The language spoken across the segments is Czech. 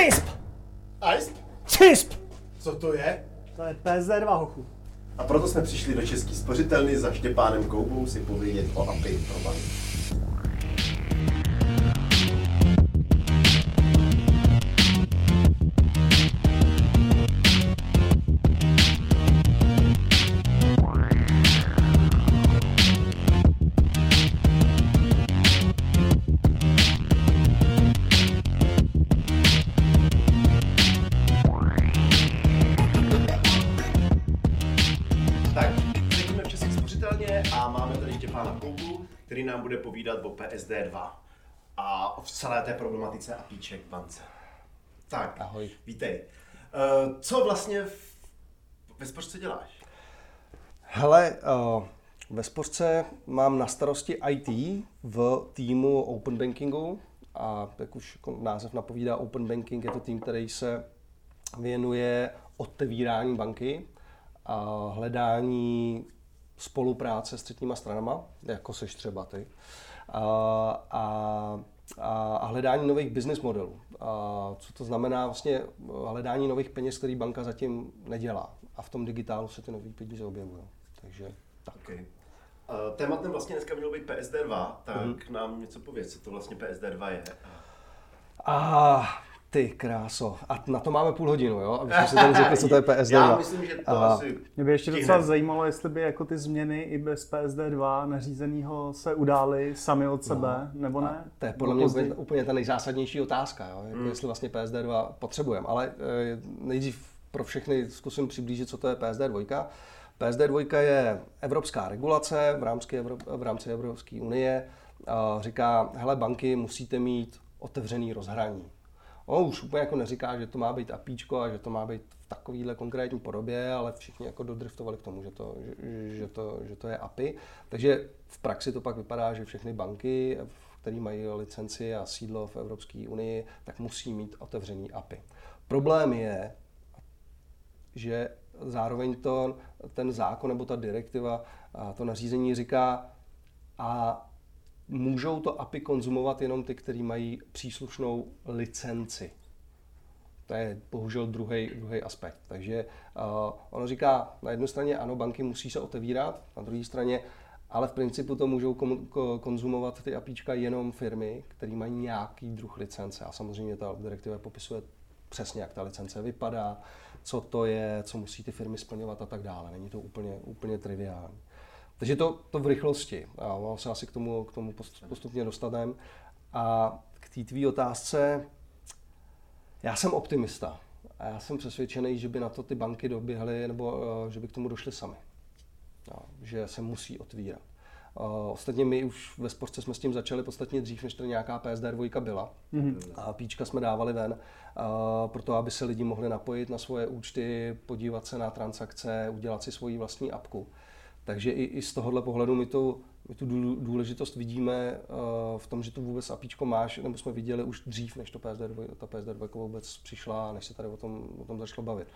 CISP! ISP? CISP! Co to je? To je PSD2, hochu. A proto jsme přišli do Český spořitelny za Štěpánem Koubou si povědět o API pro banky. Povídat o PSD2 a o celé té problematice APIček v bance. Tak, Ahoj. vítej. Uh, co vlastně ve spořce děláš? Hele, uh, ve Spořce mám na starosti IT v týmu Open Bankingu a jak už jako název napovídá, Open Banking je to tým, který se věnuje otevírání banky a hledání spolupráce s třetíma stranama, jako seš třeba ty, a, a, a, a hledání nových business modelů. A co to znamená vlastně hledání nových peněz, který banka zatím nedělá. A v tom digitálu se ty nové peníze objevují. Takže tak. Okay. Tématem vlastně dneska mělo být PSD2, tak mm-hmm. nám něco pověz, co to vlastně PSD2 je. A ty kráso. A na to máme půl hodinu, jo? Aby jsme si tady řekli, co to je PSD2. Já myslím, že to A- asi... Mě by ještě docela zajímalo, jestli by jako ty změny i bez PSD2 nařízenýho se udály sami od sebe, nebo ne? To je podle mě úplně, úplně ta nejzásadnější otázka, jo? Jako Hmm. jestli vlastně PSD2 potřebujeme. Ale eh, nejdřív pro všechny zkusím přiblížit, co to je PSD2. PSD2 je evropská regulace v rámci, Evro- v rámci Evropské unie. A říká, hele, banky musíte mít otevřený rozhraní. On už úplně jako neříká, že to má být APIčko a že to má být v takovéhle konkrétní podobě, ale všichni jako dodriftovali k tomu, že to, že, že, to, že to je API. Takže v praxi to pak vypadá, že všechny banky, které mají licenci a sídlo v Evropské unii, tak musí mít otevřený API. Problém je, že zároveň to, ten zákon nebo ta direktiva, to nařízení říká, a můžou to API konzumovat jenom ty, kteří mají příslušnou licenci. To je bohužel druhý, aspekt. Takže uh, ono říká, na jedné straně ano, banky musí se otevírat, na druhé straně, ale v principu to můžou komu- ko- konzumovat ty APIčka jenom firmy, které mají nějaký druh licence. A samozřejmě ta direktiva popisuje přesně, jak ta licence vypadá, co to je, co musí ty firmy splňovat a tak dále. Není to úplně, úplně triviální. Takže to, to v rychlosti. A ono se asi k tomu, k tomu post- postupně dostaneme. A k té tvý otázce, já jsem optimista. A já jsem přesvědčený, že by na to ty banky doběhly, nebo eh, že by k tomu došly sami. No, že se musí otvírat. Uh, ostatně my už ve sportce jsme s tím začali podstatně dřív, než tady nějaká PSD2 byla. Mm-hmm. A píčka jsme dávali ven, uh, proto aby se lidi mohli napojit na svoje účty, podívat se na transakce, udělat si svoji vlastní apku. Takže i, i z tohohle pohledu my tu, my tu důl- důležitost vidíme uh, v tom, že tu vůbec apíčko máš, nebo jsme viděli už dřív, než to PSD2, ta PSD2 vůbec přišla, než se tady o tom, o tom začalo bavit.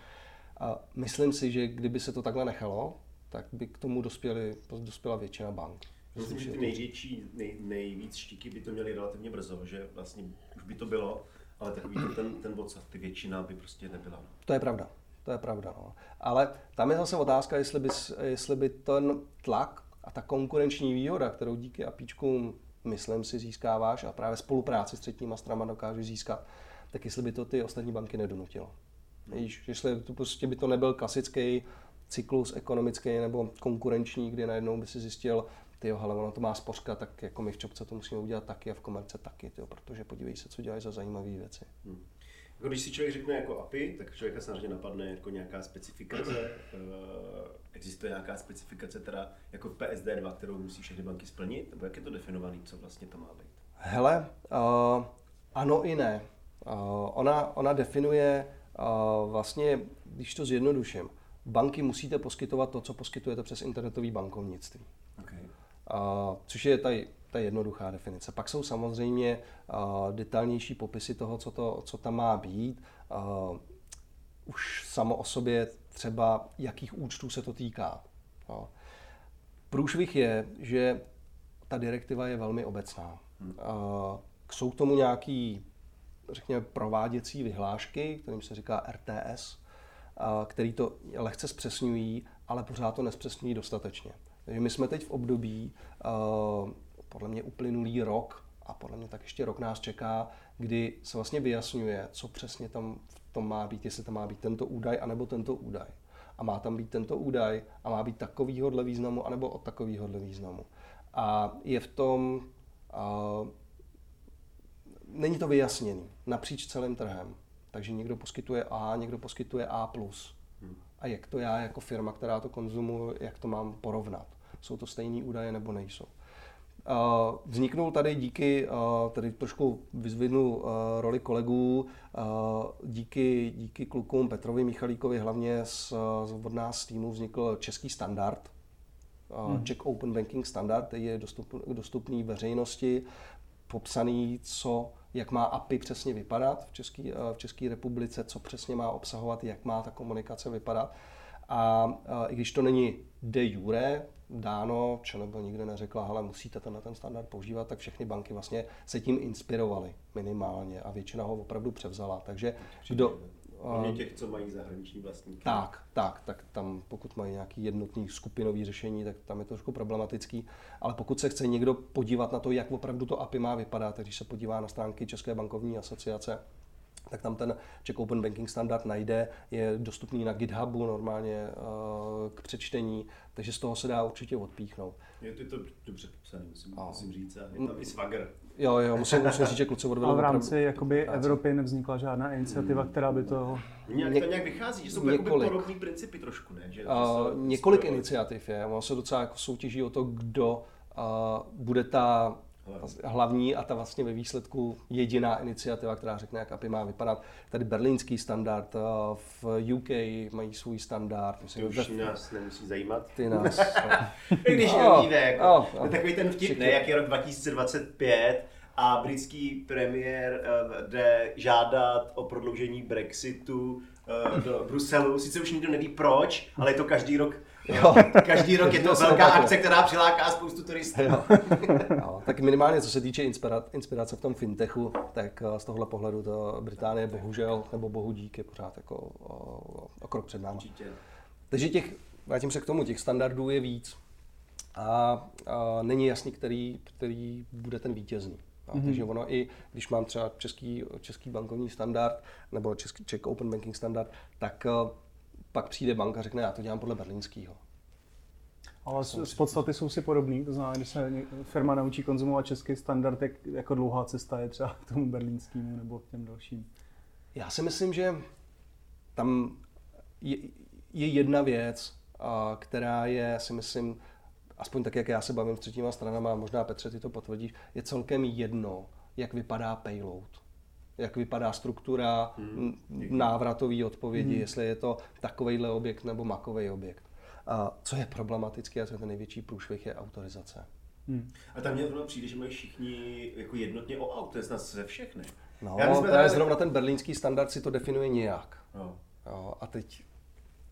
A myslím si, že kdyby se to takhle nechalo, tak by k tomu dospěli, dospěla většina bank. Myslím, že ty největší, nej, nejvíc štíky by to měly relativně brzo, že vlastně už by to bylo, ale takový ten, ten, ten bod, ty většina by prostě nebyla. To je pravda. To je pravda. No. Ale tam je zase otázka, jestli by, jestli by ten tlak a ta konkurenční výhoda, kterou díky APIčkům, myslím si, získáváš a právě spolupráci s třetíma stranama dokážeš získat, tak jestli by to ty ostatní banky nedonutilo. Víš, jestli to prostě by to nebyl klasický cyklus ekonomický nebo konkurenční, kdy najednou by si zjistil, ty jo, hele, ono to má spořka, tak jako my v Čopce to musíme udělat taky a v komerce taky, tyjo, protože podívej se, co dělají za zajímavé věci. Hmm. Jako když si člověk řekne jako API, tak člověka samozřejmě napadne jako nějaká specifikace. Eh, Existuje nějaká specifikace teda jako PSD2, kterou musí všechny banky splnit? Nebo jak je to definovaný, co vlastně to má být? Hele, uh, ano i ne. Uh, ona, ona definuje uh, vlastně, když to zjednoduším, banky musíte poskytovat to, co poskytujete přes internetové bankovnictví. Okay. Uh, což je tady ta jednoduchá definice. Pak jsou samozřejmě uh, detailnější popisy toho, co, to, co tam má být. Uh, už samo o sobě třeba, jakých účtů se to týká. No. Průšvih je, že ta direktiva je velmi obecná. Uh, jsou k tomu nějaký řekněme, prováděcí vyhlášky, kterým se říká RTS, který to lehce zpřesňují, ale pořád to nespřesňují dostatečně. Takže my jsme teď v období, podle mě uplynulý rok, a podle mě tak ještě rok nás čeká, kdy se vlastně vyjasňuje, co přesně tam v tom má být, jestli tam má být tento údaj, anebo tento údaj. A má tam být tento údaj a má být takovýhodle významu, anebo od takovýhodle významu. A je v tom, uh, není to vyjasněný napříč celým trhem. Takže někdo poskytuje A, někdo poskytuje A+. Hmm. A jak to já jako firma, která to konzumuji, jak to mám porovnat? Jsou to stejné údaje nebo nejsou? Vzniknul tady díky, tady trošku vyzvidnu roli kolegů, díky, díky klukům Petrovi Michalíkovi, hlavně z, od nás týmu vznikl český standard, hmm. Czech Open Banking Standard, který je dostupný, dostupný veřejnosti, popsaný, co, jak má API přesně vypadat v České v České republice, co přesně má obsahovat, jak má ta komunikace vypadat. A, a i když to není de jure dáno, ČNB nikde neřekla, ale musíte ten, ten standard používat, tak všechny banky vlastně se tím inspirovaly minimálně a většina ho opravdu převzala. Takže kdo, Kromě těch, co mají zahraniční vlastníky. Tak, tak, tak tam pokud mají nějaký jednotný skupinový řešení, tak tam je to trošku problematický. Ale pokud se chce někdo podívat na to, jak opravdu to API má vypadat, když se podívá na stránky České bankovní asociace, tak tam ten Czech Open Banking Standard najde, je dostupný na GitHubu normálně uh, k přečtení, takže z toho se dá určitě odpíchnout. Je to, je to dobře popsané, musím, a. musím říct, a je tam i swagger. Jo, jo, musím, musím říct, že kluci odvedli. Ale v rámci jakoby Evropy nevznikla žádná iniciativa, hmm. která by to... Nějak, to nějak vychází, že jsou několik, podobný principy trošku, ne? Že uh, několik iniciativ je, ono se docela jako soutěží o to, kdo uh, bude ta hlavní a ta vlastně ve výsledku jediná iniciativa, která řekne, jak API má vypadat. Tady berlínský standard, v UK mají svůj standard. Myslím, to už ve... nás nemusí zajímat. Ty nás. Když oh, nevíte, jako, oh, oh. takový ten vtip, ne, jak je rok 2025 a britský premiér uh, jde žádat o prodloužení Brexitu uh, do Bruselu. Sice už nikdo neví proč, ale je to každý rok Jo. Každý rok je to velká akce, která přiláká spoustu turistů. Jo. Jo. Tak minimálně co se týče inspirace v tom fintechu, tak eh, z tohle pohledu to Británie bohužel, nebo bohu dík, je pořád jako o, o krok před námi. Takže těch, vrátím se k tomu, těch standardů je víc. A, a není jasný, který, který bude ten vítězný. A, mm-hmm. Takže ono i, když mám třeba český, český bankovní standard nebo český Czech Open Banking standard, tak eh, pak přijde banka a řekne, já to dělám podle berlínského. Ale z, z podstaty jsou si podobný, to znamená, když se firma naučí konzumovat český standard, jak, jako dlouhá cesta je třeba k tomu berlínskému nebo k těm dalším. Já si myslím, že tam je, je jedna věc, a, která je, si myslím, aspoň tak, jak já se bavím s třetíma stranama, možná Petře, ty to potvrdíš, je celkem jedno, jak vypadá payload jak vypadá struktura hmm. návratové odpovědi, hmm. jestli je to takovejhle objekt nebo makový objekt. A co je problematické a co je ten největší průšvih, je autorizace. Hmm. A tam mě zrovna přijde, že mají všichni jako jednotně o auto, to je snad ze všech, ne? No, Já to je zrovna ten berlínský standard si to definuje nějak. No. Jo, a teď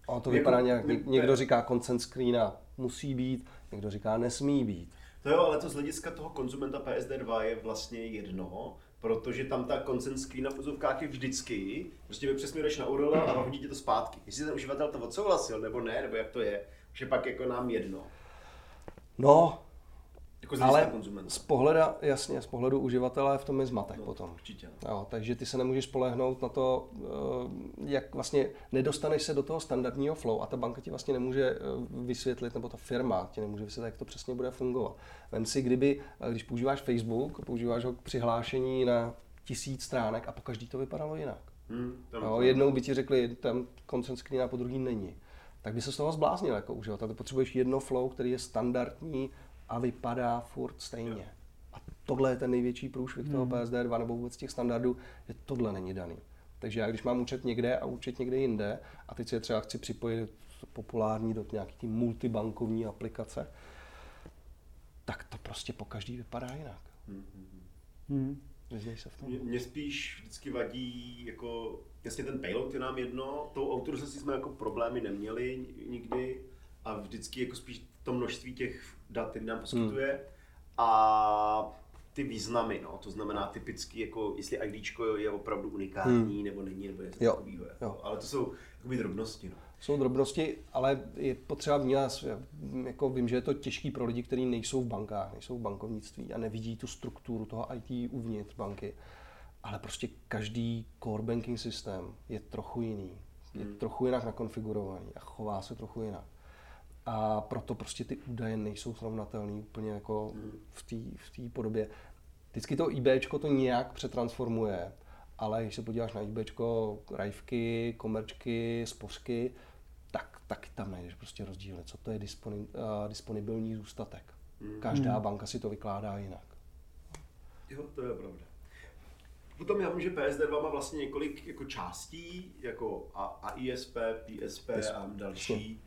a to jako, vypadá nějak, někdo říká consent screena musí být, někdo říká nesmí být. To jo, ale to z hlediska toho konzumenta PSD2 je vlastně jedno, protože tam ta consent screen úzovkách je vždycky, prostě vy přesměruješ na URL a hodí to zpátky. Jestli ten uživatel to odsouhlasil nebo ne, nebo jak to je, už je pak jako nám jedno. No, jako z ale z pohledu, jasně, z pohledu uživatele v tom je zmatek no, potom. Určitě. Jo, takže ty se nemůžeš spolehnout na to, eh, jak vlastně nedostaneš se do toho standardního flow a ta banka ti vlastně nemůže eh, vysvětlit, nebo ta firma ti nemůže vysvětlit, jak to přesně bude fungovat. Vem si, kdyby, eh, když používáš Facebook, používáš ho k přihlášení na tisíc stránek a po každý to vypadalo jinak. Hmm, jo, jednou by ti řekli, tam consent screen a po druhý není. Tak by se z toho zbláznil jako uživatel. Ty potřebuješ jedno flow, který je standardní, a vypadá furt stejně. A tohle je ten největší průšvih toho hmm. PSD2 nebo vůbec těch standardů, že tohle není daný. Takže já když mám účet někde a účet někde jinde a teď se třeba chci připojit populární do nějaký tý multibankovní aplikace, tak to prostě po každý vypadá jinak. Hmm. Hmm. se v tom? Mě, mě spíš vždycky vadí, jako, jasně ten payload je nám jedno, tou autorizací jsme jako problémy neměli nikdy a vždycky jako spíš to množství těch dat, který nám poskytuje. Hmm. A ty významy, no, to znamená typicky, jako jestli ID je opravdu unikátní, hmm. nebo není, nebo je to takovýho, jako, ale to jsou jakoby drobnosti, no. Jsou drobnosti, ale je potřeba vnímat, jako vím, že je to těžký pro lidi, kteří nejsou v bankách, nejsou v bankovnictví a nevidí tu strukturu toho IT uvnitř banky. Ale prostě každý core banking systém je trochu jiný. Je hmm. trochu jinak nakonfigurovaný a chová se trochu jinak. A proto prostě ty údaje nejsou srovnatelné úplně jako hmm. v té v podobě. Vždycky to IBčko to nějak přetransformuje, ale když se podíváš na IBčko, rajvky, komerčky, spořky, tak taky tam najdeš prostě rozdíly, co to je disponi, uh, disponibilní zůstatek. Hmm. Každá banka si to vykládá jinak. Jo, to je pravda. Potom já vím, že PSD2 má vlastně několik jako částí, jako AISP, PSP a další.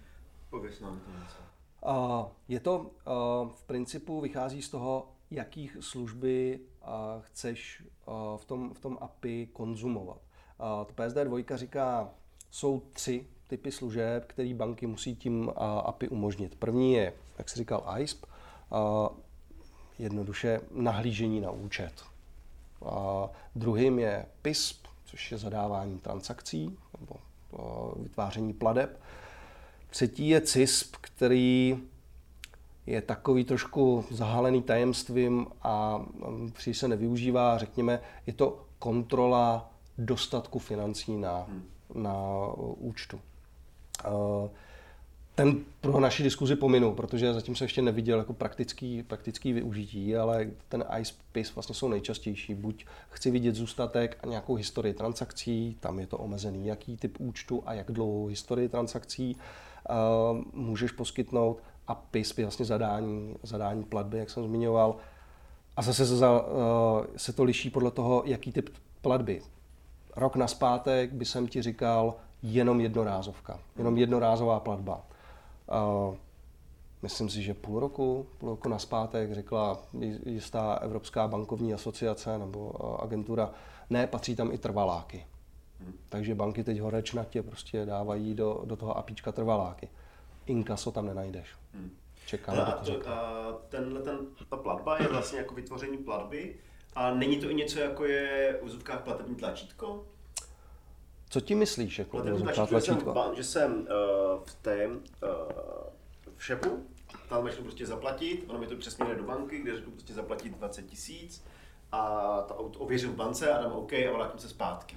Pověz nám to něco. Je to v principu vychází z toho, jakých služby chceš v, tom, v tom API konzumovat. To PSD2 říká, jsou tři typy služeb, které banky musí tím API umožnit. První je, jak se říkal, ISP, jednoduše nahlížení na účet. Uh, druhým je PISP, což je zadávání transakcí nebo vytváření pladeb. Třetí je CISP, který je takový trošku zahalený tajemstvím a um, příliš se nevyužívá. Řekněme, je to kontrola dostatku financí na, hmm. na účtu. Uh, ten pro naši diskuzi pominu, protože zatím se ještě neviděl jako praktický, praktický využití, ale ten iSpace vlastně jsou nejčastější. Buď chci vidět zůstatek a nějakou historii transakcí, tam je to omezený, jaký typ účtu a jak dlouhou historii transakcí uh, můžeš poskytnout a PIS je vlastně zadání, zadání platby, jak jsem zmiňoval. A zase se, za, uh, se to liší podle toho, jaký typ platby. Rok na zpátek by jsem ti říkal jenom jednorázovka, jenom jednorázová platba. Uh, myslím si, že půl roku, půl roku na zpátek řekla jistá Evropská bankovní asociace nebo agentura, ne, patří tam i trvaláky. Takže banky teď horečnatě prostě dávají do, do toho apíčka trvaláky. Inkaso tam nenajdeš. Hmm. Čekáme, a, to, a tenhle, ten, ta platba je vlastně jako vytvoření platby a není to i něco jako je v úzovkách platební tlačítko? Co ti myslíš jako platební tlačítko? tlačítko? Že jsem, že jsem uh, v té, uh, v šepu, tam začnu prostě zaplatit, ono mi to přesměruje do banky, kde řeknu prostě zaplatit 20 tisíc a to ověřím v bance a dám OK a vrátím se zpátky.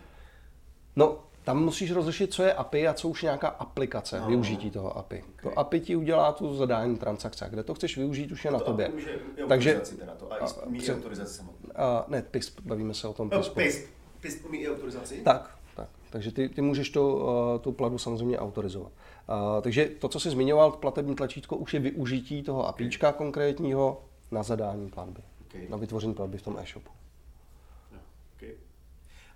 No, tam musíš rozlišit, co je API a co už nějaká aplikace, no. využití toho API. Okay. To API ti udělá tu zadání transakce, kde to chceš využít, už je to na tobě. Je Takže, teda to, a, a, a autorizaci A, ne, PISP, bavíme se o tom PISP. No, PISP, PISP umí i autorizaci? Tak, tak. Takže ty, ty můžeš to, uh, tu platbu samozřejmě autorizovat. Uh, takže to, co jsi zmiňoval, platební tlačítko, už je využití toho APIčka konkrétního na zadání platby. Okay. Na vytvoření platby v tom e-shopu.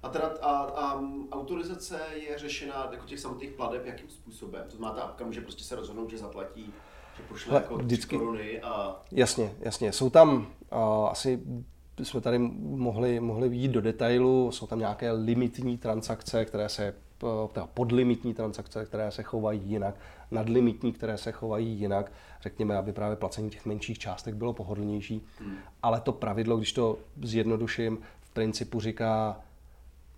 A teda a, a autorizace je řešena jako těch samotných pladeb jakým způsobem? To znamená, ta apka může prostě se rozhodnout, že zaplatí, že pošle jako vždycky, koruny a... Jasně, jasně. Jsou tam uh, asi jsme tady mohli, mohli jít do detailu, jsou tam nějaké limitní transakce, které se, teda podlimitní transakce, které se chovají jinak, nadlimitní, které se chovají jinak, řekněme, aby právě placení těch menších částek bylo pohodlnější. Hmm. Ale to pravidlo, když to zjednoduším, v principu říká,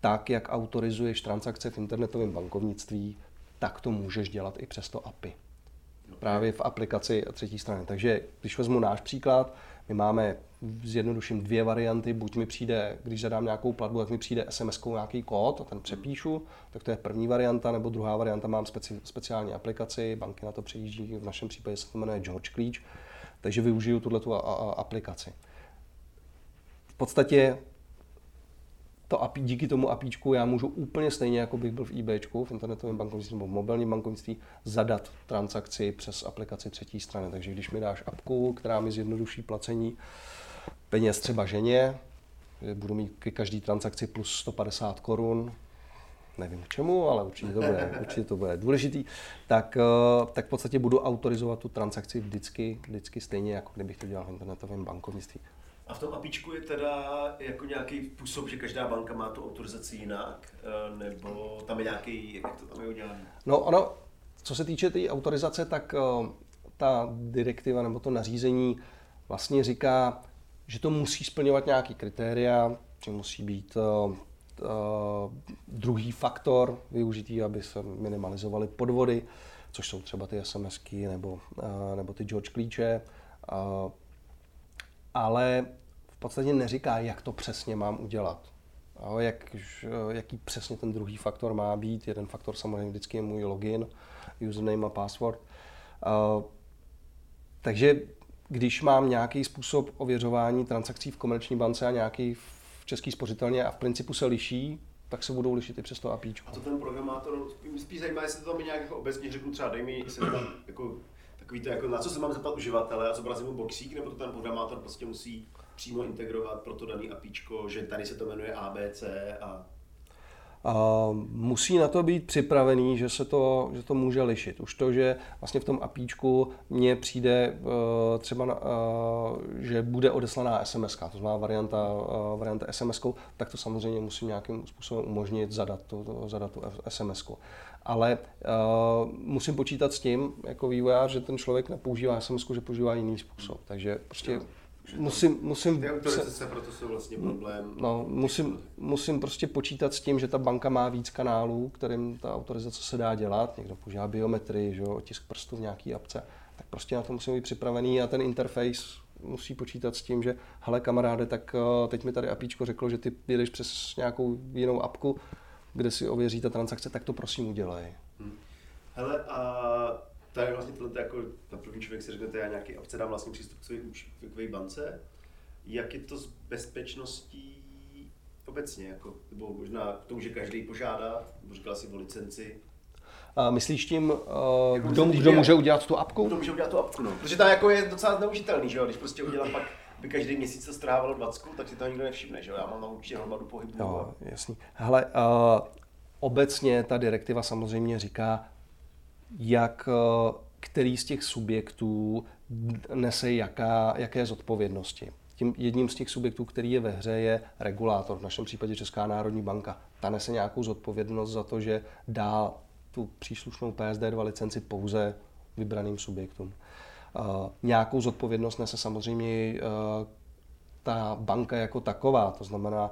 tak, jak autorizuješ transakce v internetovém bankovnictví, tak to můžeš dělat i přes to API. Právě v aplikaci třetí strany. Takže když vezmu náš příklad, my máme zjednoduším dvě varianty. Buď mi přijde, když zadám nějakou platbu, tak mi přijde SMS nějaký kód a ten přepíšu, tak to je první varianta, nebo druhá varianta, mám speci, speciální aplikaci, banky na to přijíždí, v našem případě se to jmenuje George Klíč, takže využiju tuto aplikaci. V podstatě to API, díky tomu APIčku já můžu úplně stejně, jako bych byl v eBayčku, v internetovém bankovnictví nebo v mobilním bankovnictví, zadat transakci přes aplikaci třetí strany. Takže když mi dáš apku, která mi zjednoduší placení peněz třeba ženě, budu mít k každý transakci plus 150 korun, nevím k čemu, ale určitě to bude, určitě to bude důležitý, tak, eh, tak v podstatě budu autorizovat tu transakci vždycky, vždycky stejně, jako kdybych to dělal v internetovém bankovnictví. A v tom APIčku je teda jako nějaký způsob, že každá banka má tu autorizaci jinak, eh, nebo tam je nějaký, jak to tam je udělané? No ono, co se týče té tý autorizace, tak eh, ta direktiva nebo to nařízení vlastně říká, že to musí splňovat nějaký kritéria, že musí být uh, druhý faktor využitý, aby se minimalizovaly podvody, což jsou třeba ty SMSky nebo, uh, nebo ty George klíče. Uh, ale v podstatě neříká, jak to přesně mám udělat. Jak, jaký přesně ten druhý faktor má být. Jeden faktor samozřejmě vždycky je můj login, username a password. Uh, takže když mám nějaký způsob ověřování transakcí v komerční bance a nějaký v český spořitelně a v principu se liší, tak se budou lišit i přes to API. A to ten programátor, spíš zajímá, jestli to tam nějak jako obecně řeknu třeba, dej mi, jestli tam jako takový to, jako na co se mám zeptat uživatele a zobrazím mu boxík, nebo to ten programátor prostě musí přímo integrovat pro to daný APIčko, že tady se to jmenuje ABC a a musí na to být připravený, že se to, že to může lišit. Už to, že vlastně v tom APIčku mně přijde uh, třeba, na, uh, že bude odeslaná SMS, to znamená varianta, uh, varianta SMS, tak to samozřejmě musím nějakým způsobem umožnit zadat tu, to, zadat tu SMS. Ale uh, musím počítat s tím, jako vývojář, že ten člověk nepoužívá SMS, že používá jiný způsob. Takže prostě musím, musím ty autorizace proto jsou vlastně problém. No, musím, musím prostě počítat s tím, že ta banka má víc kanálů, kterým ta autorizace se dá dělat. Někdo používá biometrii, že jo, otisk prstu v nějaký apce. Tak prostě na to musím být připravený a ten interface musí počítat s tím, že hele kamaráde, tak eh, teď mi tady APIčko řeklo, že ty jedeš přes nějakou jinou apku, kde si ověří ta transakce, tak to prosím udělej. Hmm. Hele, a to je vlastně tohle, jako na první člověk si řekne, já nějaký obce dám vlastně přístup k své, své bance. Jak je to s bezpečností obecně, jako, nebo možná k tomu, že každý požádá, říkal si o licenci, a myslíš tím, uh, jako kdo, kdo může udělat tu apku? Kdo může udělat tu apku, no. Protože tam jako je docela zneužitelný, že jo? Když prostě udělám pak by každý měsíc to strávalo 20, tak si to nikdo nevšimne, že jo? Já mám tam určitě hromadu pohybu. Jo, jasný. Hele, uh, obecně ta direktiva samozřejmě říká, jak eh, který z těch subjektů nese jaká, jaké zodpovědnosti. Tím jedním z těch subjektů, který je ve hře, je regulátor, v našem případě Česká národní banka. Ta nese nějakou zodpovědnost za to, že dá tu příslušnou PSD2 licenci pouze vybraným subjektům. Nějakou zodpovědnost nese samozřejmě uh, ta banka jako taková, to znamená,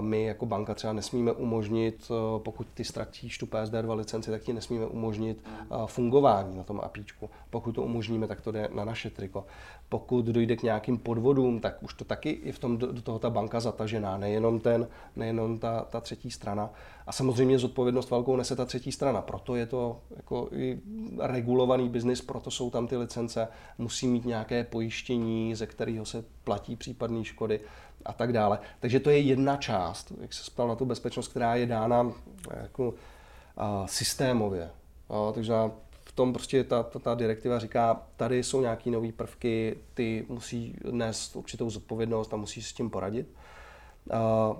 my jako banka třeba nesmíme umožnit, eh, pokud ty ztratíš tu PSD2 licenci, tak ti nesmíme umožnit eh, fungování na tom APIčku. Pokud to umožníme, tak to jde na naše triko. Pokud dojde k nějakým podvodům, tak už to taky je v tom do toho ta banka zatažená, nejenom ten, nejenom ta, ta třetí strana. A samozřejmě zodpovědnost velkou nese ta třetí strana, proto je to jako i regulovaný biznis, proto jsou tam ty licence, musí mít nějaké pojištění, ze kterého se platí případné škody a tak dále. Takže to je jedna část, jak se spal na tu bezpečnost, která je dána jako, uh, systémově. Uh, takže v tom prostě ta, ta, ta direktiva říká, tady jsou nějaké nové prvky, ty musí nést určitou zodpovědnost a musí s tím poradit. Uh,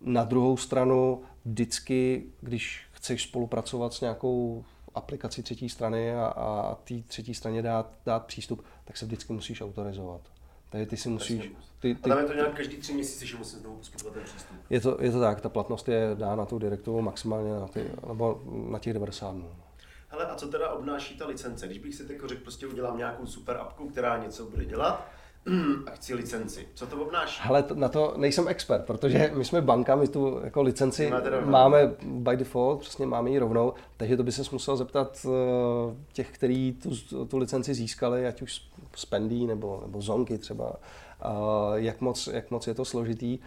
na druhou stranu, vždycky, když chceš spolupracovat s nějakou aplikací třetí strany a, a té třetí straně dát, dát přístup, tak se vždycky musíš autorizovat. Takže ty si musíš... Ty, ty, a tam je to nějak každý tři měsíce, že musím znovu poskytovat ten přístup. Je to, je to tak, ta platnost je dána tou direktivou maximálně na, ty, nebo na těch 90 dnů. Hele, a co teda obnáší ta licence? Když bych si teď řekl, prostě udělám nějakou super apku, která něco bude dělat, a chci licenci. Co to obnáší? Ale na to nejsem expert, protože my jsme banka, my tu jako licenci máme by default, přesně máme ji rovnou, takže to by se musel zeptat eh, těch, kteří tu, tu licenci získali, ať už z Pendí nebo, nebo Zonky třeba, eh, jak moc, jak moc je to složitý.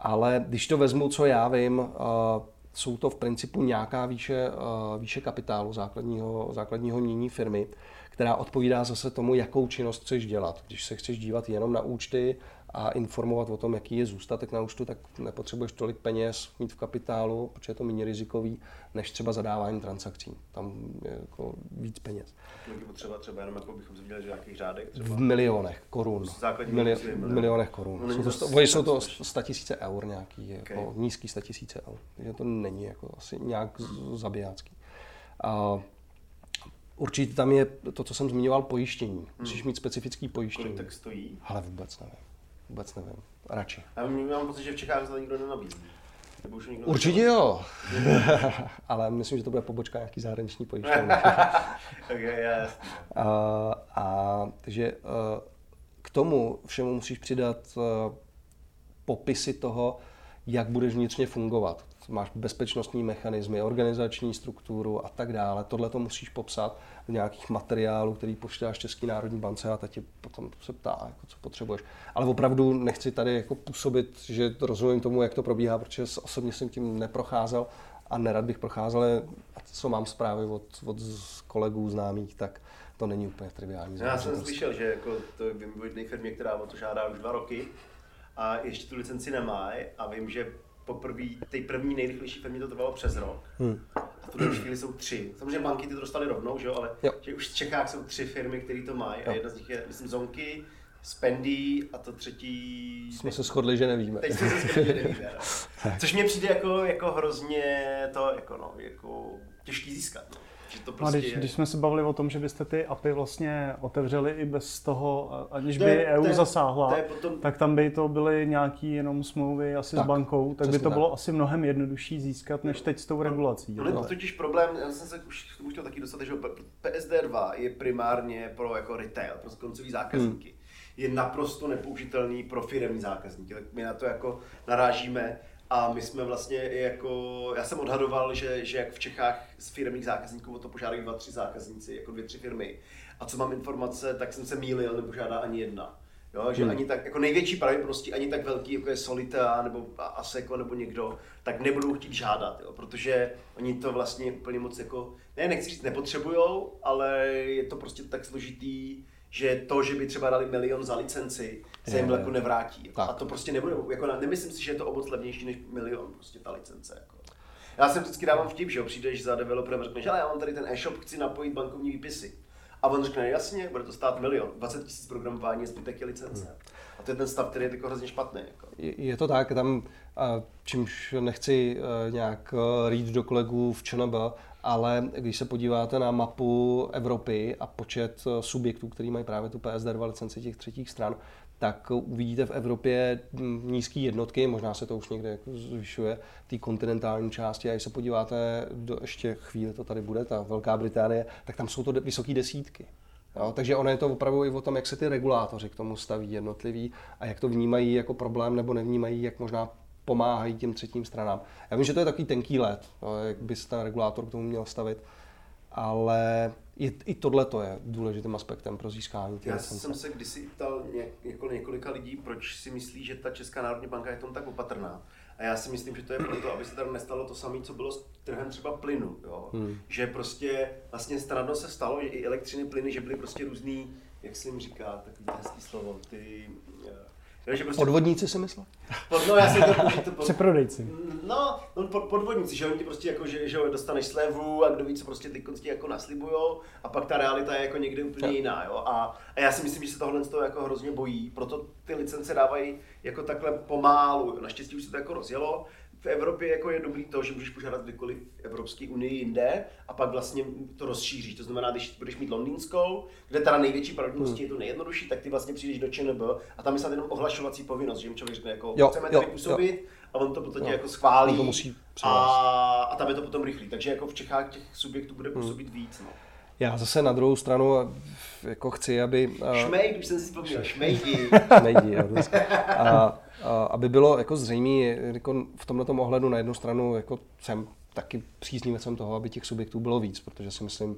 Ale když to vezmu, co já vím, eh, jsou to v principu nějaká výše, výše kapitálu základního, základního mění firmy která odpovídá zase tomu, jakou činnost chceš dělat. Když se chceš dívat jenom na účty a informovat o tom, jaký je zůstatek na účtu, tak nepotřebuješ tolik peněz mít v kapitálu, protože je to méně rizikový, než třeba zadávání transakcí. Tam je jako víc peněz. Kolik je potřeba třeba jenom, jako bychom se dělali nějakých řádek? Třeba? V milionech korun. Mili- v milionech korun. No, jsou to, sto, jsou to 100 tisíce eur nějaký, okay. jako nízký 100 tisíce eur. Takže to není jako asi nějak zabijácký. A Určitě tam je to, co jsem zmiňoval, pojištění. Musíš hmm. mít specifický pojištění. Kolik tak stojí? Ale vůbec nevím. Vůbec nevím. Radši. Já mám pocit, že v Čechách to nikdo nenabízí. Určitě jo. Ale myslím, že to bude pobočka nějaký zahraniční pojištění. okay, yes. a, a, takže uh, k tomu všemu musíš přidat uh, popisy toho, jak budeš vnitřně fungovat. Máš bezpečnostní mechanismy, organizační strukturu a tak dále. Tohle to musíš popsat v nějakých materiálů, který pošleš České národní bance a ta tě potom se ptá, jako co potřebuješ. Ale opravdu nechci tady jako působit, že rozumím tomu, jak to probíhá, protože osobně jsem tím neprocházel a nerad bych procházel, co mám zprávy od, od kolegů známých, tak to není úplně triviální. Já jsem slyšel, že jako to je v firmě, která o to žádá už dva roky a ještě tu licenci nemá a vím, že poprvé, té první nejrychlejší firmě to trvalo přes rok. Hmm. A v tuhle chvíli jsou tři. Samozřejmě banky ty to dostali rovnou, že jo, ale jo. Že už v Čechách jsou tři firmy, které to mají a jedna z nich je, myslím, Zonky, Spendy a to třetí... Jsme se shodli, že nevíme. Teď jsme se shodli, že nevíme. No. Což mě přijde jako, jako hrozně to jako, no, jako těžký získat. No. Že to prostě no, když, je... když jsme se bavili o tom, že byste ty API vlastně otevřeli i bez toho, aniž by je, EU je, zasáhla, potom... tak tam by to byly nějaký jenom smlouvy asi tak, s bankou, tak by to tak. bylo asi mnohem jednodušší získat, než teď s tou regulací. No, no totiž problém, já jsem se už, už to taky dostat, že PSD2 je primárně pro jako retail, pro koncový zákazníky. Hmm. Je naprosto nepoužitelný pro firmní zákazníky. Tak my na to jako narážíme a my jsme vlastně jako, já jsem odhadoval, že, že jak v Čechách z firmních zákazníků o to požádají dva, tři zákazníci, jako dvě, tři firmy. A co mám informace, tak jsem se mýlil, nepožádá ani jedna. Jo, že hmm. ani tak, jako největší pravděpodobnosti, ani tak velký, jako je Solita nebo Aseco nebo někdo, tak nebudou chtít žádat, jo, protože oni to vlastně úplně moc jako, ne, nechci říct nepotřebujou, ale je to prostě tak složitý, že to, že by třeba dali milion za licenci, se jim jako nevrátí. Tak. A to prostě nebude, jako nemyslím si, že je to oboc levnější než milion, prostě ta licence. Jako. Já jsem vždycky dávám vtip, že jo, přijdeš za developerem a řekneš, ale já mám tady ten e-shop, chci napojit bankovní výpisy. A on řekne, jasně, bude to stát milion, 20 tisíc programování, zbytek je licence. Hmm. A to je ten stav, který je jako hrozně špatný. Jako. Je, je to tak, tam, čímž nechci e, nějak e, rýt do kolegů v ČNB, ale když se podíváte na mapu Evropy a počet e, subjektů, který mají právě tu PSD2 licenci těch třetích stran, tak uvidíte v Evropě nízké jednotky, možná se to už někde jako zvyšuje, té kontinentální části. A když se podíváte, do ještě chvíli to tady bude, ta Velká Británie, tak tam jsou to vysoké desítky. Jo, takže ono je to opravdu i o tom, jak se ty regulátoři k tomu staví jednotliví a jak to vnímají jako problém nebo nevnímají, jak možná pomáhají těm třetím stranám. Já vím, že to je takový tenký let, jo, jak by se ten regulátor k tomu měl stavit, ale i, i tohle to je důležitým aspektem pro získání Já licence. jsem se kdysi ptal něko, několika lidí, proč si myslí, že ta Česká národní banka je tom tak opatrná. A já si myslím, že to je proto, aby se tam nestalo to samé, co bylo s trhem třeba plynu. Jo? Hmm. Že prostě vlastně snadno se stalo, že i elektřiny, plyny, že byly prostě různý, jak se jim říká, takový hezký slovo, ty Jo, že prostě, Podvodníci si myslel? Pod, no, já jsem to, to pod, Přeprodejci. No, no pod, podvodníci, že oni ti prostě jako, že, že dostaneš slevu a kdo ví, co prostě ty konci jako naslibujou a pak ta realita je jako někde úplně ja. jiná, jo. A, a, já si myslím, že se tohle z toho jako hrozně bojí, proto ty licence dávají jako takhle pomálu. Naštěstí už se to jako rozjelo, v Evropě jako je dobrý to, že můžeš požádat kdykoliv v Evropské unii jinde a pak vlastně to rozšíříš. To znamená, když budeš mít londýnskou, kde teda největší pravděpodobností hmm. je to nejjednodušší, tak ty vlastně přijdeš do ČNB a tam je snad jenom ohlašovací povinnost, že jim člověk řekne, jako jo, chceme tady působit jo. a on to potom jako schválí to musí a, a tam je to potom rychlý. Takže jako v Čechách těch subjektů bude hmm. působit hmm. víc. No. Já zase na druhou stranu jako chci, aby... Šmejd, už jsem si vzpomněl, šmejdi. šmejdi, jo, a, aby bylo jako zřejmé, jako v tomto ohledu na jednu stranu jako jsem taky příznivcem toho, aby těch subjektů bylo víc, protože si myslím,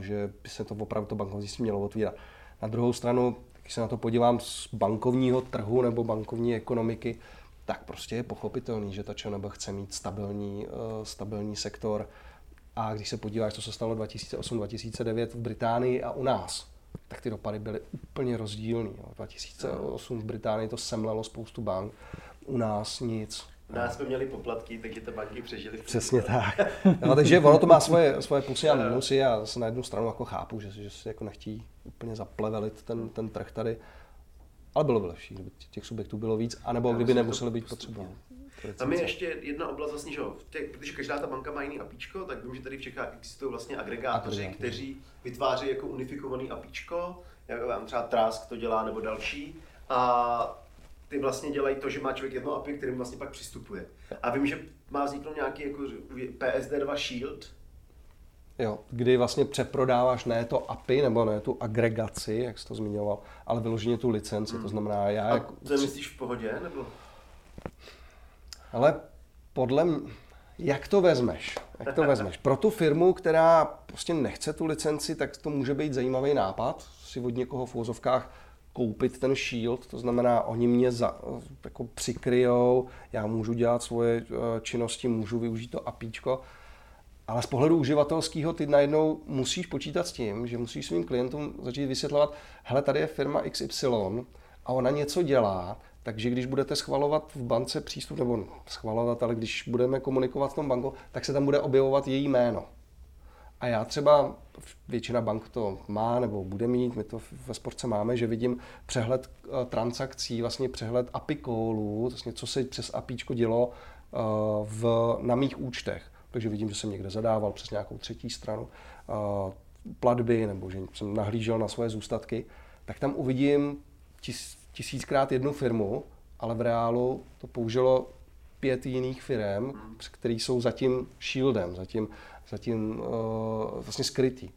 že by se to opravdu to bankovnictví mělo otvírat. Na druhou stranu, když se na to podívám z bankovního trhu nebo bankovní ekonomiky, tak prostě je pochopitelný, že ta ČNB chce mít stabilní, e, stabilní sektor. A když se podíváš, co se stalo 2008-2009 v Británii a u nás, tak ty dopady byly úplně rozdílný. Jo. 2008 v Británii to semlelo spoustu bank, u nás nic. U nás jsme měli poplatky, takže ty banky přežily. Přesně tak. No, takže ono to má svoje, svoje plusy a minusy. Já se na jednu stranu jako chápu, že, že si jako nechtí úplně zaplevelit ten, ten trh tady. Ale bylo by lepší, kdyby těch subjektů bylo víc, anebo kdyby nemuseli být potřeba. Tam je ještě jedna oblast vlastně, že protože každá ta banka má jiný apíčko, tak vím, že tady v Čechách existují vlastně agregátoři, kteří vytváří jako unifikovaný apíčko, jako vám třeba Trask to dělá nebo další. A ty vlastně dělají to, že má člověk jedno API, kterým vlastně pak přistupuje. A vím, že má vzniknout nějaký jako PSD2 Shield, Jo, kdy vlastně přeprodáváš ne to API nebo ne tu agregaci, jak jsi to zmiňoval, ale vyloženě tu licenci. Hmm. To znamená, já... A jako... to myslíš v pohodě, nebo? Ale podle mě, jak to vezmeš? Jak to vezmeš? Pro tu firmu, která prostě nechce tu licenci, tak to může být zajímavý nápad si od někoho v úzovkách koupit ten shield, to znamená, oni mě za, jako přikryjou, já můžu dělat svoje eh, činnosti, můžu využít to APIčko, ale z pohledu uživatelského ty najednou musíš počítat s tím, že musíš svým klientům začít vysvětlovat, hele, tady je firma XY a ona něco dělá, takže když budete schvalovat v bance přístup, nebo schvalovat, ale když budeme komunikovat v tom banku, tak se tam bude objevovat její jméno. A já třeba, většina bank to má nebo bude mít, my to ve sportce máme, že vidím přehled eh, transakcí, vlastně přehled API callů, vlastně co se přes APIčko dělo eh, v, na mých účtech. Takže vidím, že jsem někde zadával přes nějakou třetí stranu eh, platby nebo že jsem nahlížel na svoje zůstatky, tak tam uvidím tis, tisíckrát jednu firmu, ale v reálu to použilo pět jiných firm, které jsou zatím shieldem, zatím, zatím uh, vlastně skrytý.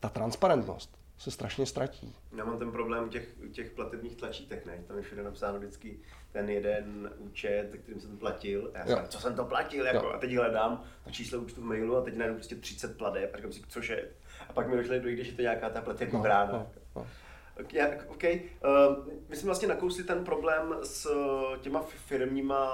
Ta transparentnost se strašně ztratí. Já mám ten problém těch, těch platebních tlačítek, ne? Tam je všude napsáno vždycky ten jeden účet, kterým jsem to platil. A já jsem, co jsem to platil, jako, a teď hledám to číslo účtu v mailu a teď najdu prostě 30 pladeb a říkám si, cože. A pak mi došlo dojde, že to je nějaká ta platební no, brána. No, no. Okay, okay. Uh, my jsme vlastně nakousli ten problém s těma firmníma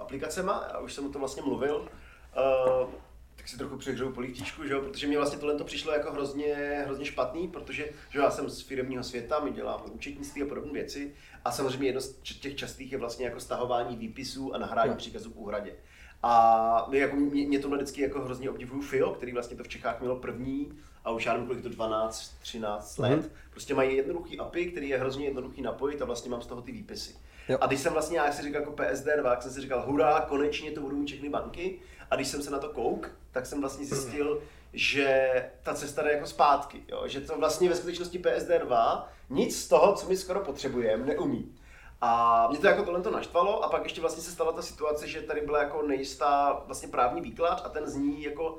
aplikacemi, já už jsem o tom vlastně mluvil. Uh, tak si trochu přehřeju polívčičku, že jo? protože mě vlastně tohle to přišlo jako hrozně, hrozně špatný, protože že já jsem z firmního světa, my děláme účetnictví a podobné věci a samozřejmě jedno z těch častých je vlastně jako stahování výpisů a nahrání no. příkazů k úhradě. A my jako, mě, mě tohle vždycky jako hrozně obdivuju FIO, který vlastně to v Čechách mělo první a už já nevím, kolik to 12, 13 let. Mm-hmm. Prostě mají jednoduchý API, který je hrozně jednoduchý napojit a vlastně mám z toho ty výpisy. Jo. A když jsem vlastně, já si říkal jako PSD2, tak jsem si říkal, hurá, konečně to budou všechny banky. A když jsem se na to kouk, tak jsem vlastně zjistil, že ta cesta jde jako zpátky. Jo? Že to vlastně ve skutečnosti PSD2 nic z toho, co my skoro potřebujeme, neumí. A mě to jako tohle to naštvalo a pak ještě vlastně se stala ta situace, že tady byla jako nejistá vlastně právní výklad a ten zní jako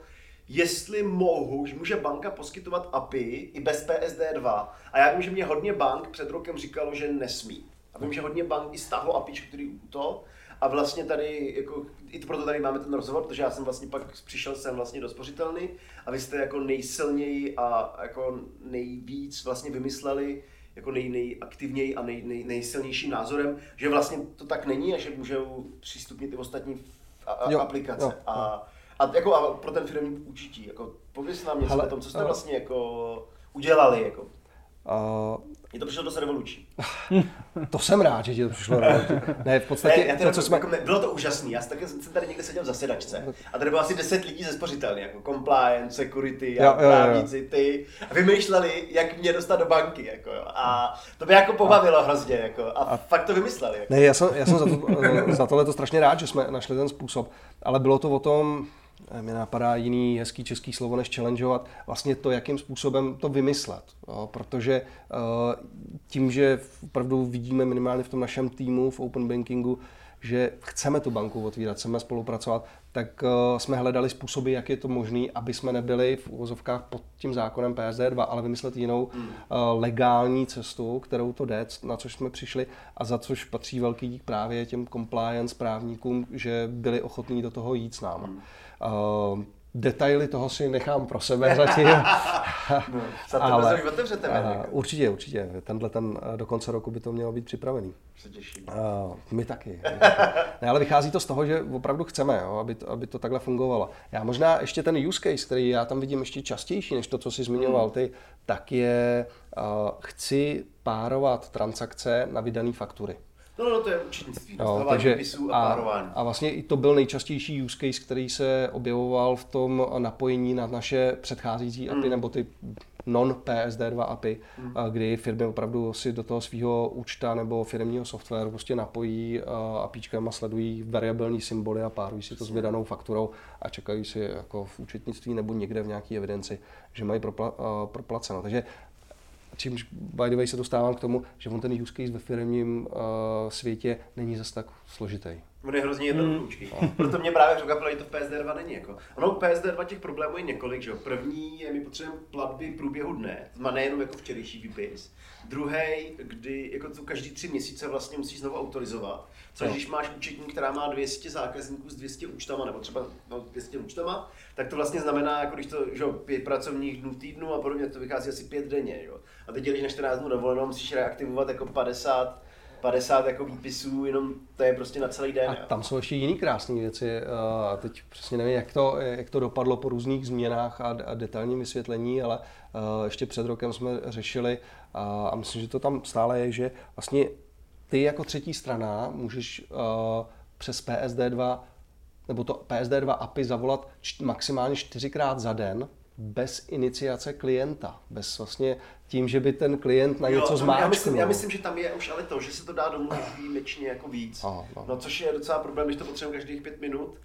jestli mohu, že může banka poskytovat API i bez PSD2. A já vím, že mě hodně bank před rokem říkalo, že nesmí. A vím, že hodně bank i stáhlo API, který to. A vlastně tady, jako, i to proto tady máme ten rozhovor, protože já jsem vlastně pak přišel sem vlastně do spořitelny a vy jste jako nejsilněji a jako nejvíc vlastně vymysleli jako nej, nejaktivněji a nej, nej, nejsilnějším názorem, že vlastně to tak není a že můžou přístupnit i ostatní a, a, jo, aplikace. Jo, jo. A, a, jako, a pro ten firmní účetí, jako pověs nám něco o tom, co jste vlastně jako udělali. Jako. Uh, mně to přišlo dost revoluční. to jsem rád, že ti to přišlo revoluční. Ne, v podstatě ne, to, co jsme... jako, ne, bylo to úžasné. Já jsem, jsem tady někde seděl v zasedačce a tady bylo asi 10 lidí ze spořitelny, jako compliance, security, jo, právníci, ty. A vymýšleli, jak mě dostat do banky. Jako, a to by jako pobavilo a, hrozně. Jako, a, a, fakt to vymysleli. Jako. Ne, já jsem, já jsem za, to, za tohle to strašně rád, že jsme našli ten způsob. Ale bylo to o tom, Eh, mě napadá jiný hezký český slovo než challengeovat, vlastně to, jakým způsobem to vymyslet. Jo, protože eh, tím, že opravdu vidíme minimálně v tom našem týmu v Open Bankingu, že chceme tu banku otvírat, chceme spolupracovat, tak uh, jsme hledali způsoby, jak je to možné, aby jsme nebyli v uvozovkách pod tím zákonem PSD2, ale vymyslet jinou uh, legální cestu, kterou to jde, na což jsme přišli a za což patří velký dík právě těm compliance právníkům, že byli ochotní do toho jít s náma. Mm. Uh, Detaily toho si nechám pro sebe zatím. no, ale, otevřete, uh, určitě, určitě. Tenhle ten do konce roku by to mělo být připravený. Se těším. Uh, my taky. ne, ale vychází to z toho, že opravdu chceme, jo, aby, to, aby to takhle fungovalo. Já možná ještě ten use case, který já tam vidím ještě častější, než to, co jsi zmiňoval ty, tak je, uh, chci párovat transakce na vydané faktury. No, no, to je účetnictví, no, takže a, a, a vlastně i to byl nejčastější use case, který se objevoval v tom napojení na naše předcházející mm. API nebo ty non-PSD2 API, mm. kdy firmy opravdu si do toho svého účta nebo firmního softwaru prostě napojí APIčkem a sledují variabilní symboly a párují si to s vydanou fakturou a čekají si jako v účetnictví nebo někde v nějaké evidenci, že mají propla, proplaceno. Takže čímž by the way se dostávám k tomu, že on ten use case ve firmním uh, světě není zase tak složitý. On je hrozně jednoduchý. Mm. Proto mě právě překvapilo, že to v PSD2 není. Jako. Ono u PSD2 těch problémů je několik. Že? První je, my potřebujeme platby průběhu dne, to má nejenom jako včerejší výpis. Druhý, kdy jako to každý tři měsíce vlastně musíš znovu autorizovat. Což no. když máš účetní, která má 200 zákazníků s 200 účtama, nebo třeba no, 200 účtama, tak to vlastně znamená, jako když to, že pět pracovních dnů v týdnu a podobně, to vychází asi pět denně. Jo. A teď, když na 14 dnů dovolenou, musíš reaktivovat jako 50 50 jako výpisů, jenom to je prostě na celý den. A tam jsou ještě jiné krásné věci. A teď přesně nevím, jak to, jak to dopadlo po různých změnách a, a detailním vysvětlení, ale ještě před rokem jsme řešili a, a myslím, že to tam stále je, že vlastně ty jako třetí strana můžeš přes PSD2 nebo to PSD2 API zavolat maximálně čtyřikrát za den bez iniciace klienta, bez vlastně tím, že by ten klient na něco zmáčknul. Já myslím, já myslím, že tam je už ale to, že se to dá domluvit výjimečně jako víc. Aha, no. no. což je docela problém, když to potřebujeme každých pět minut.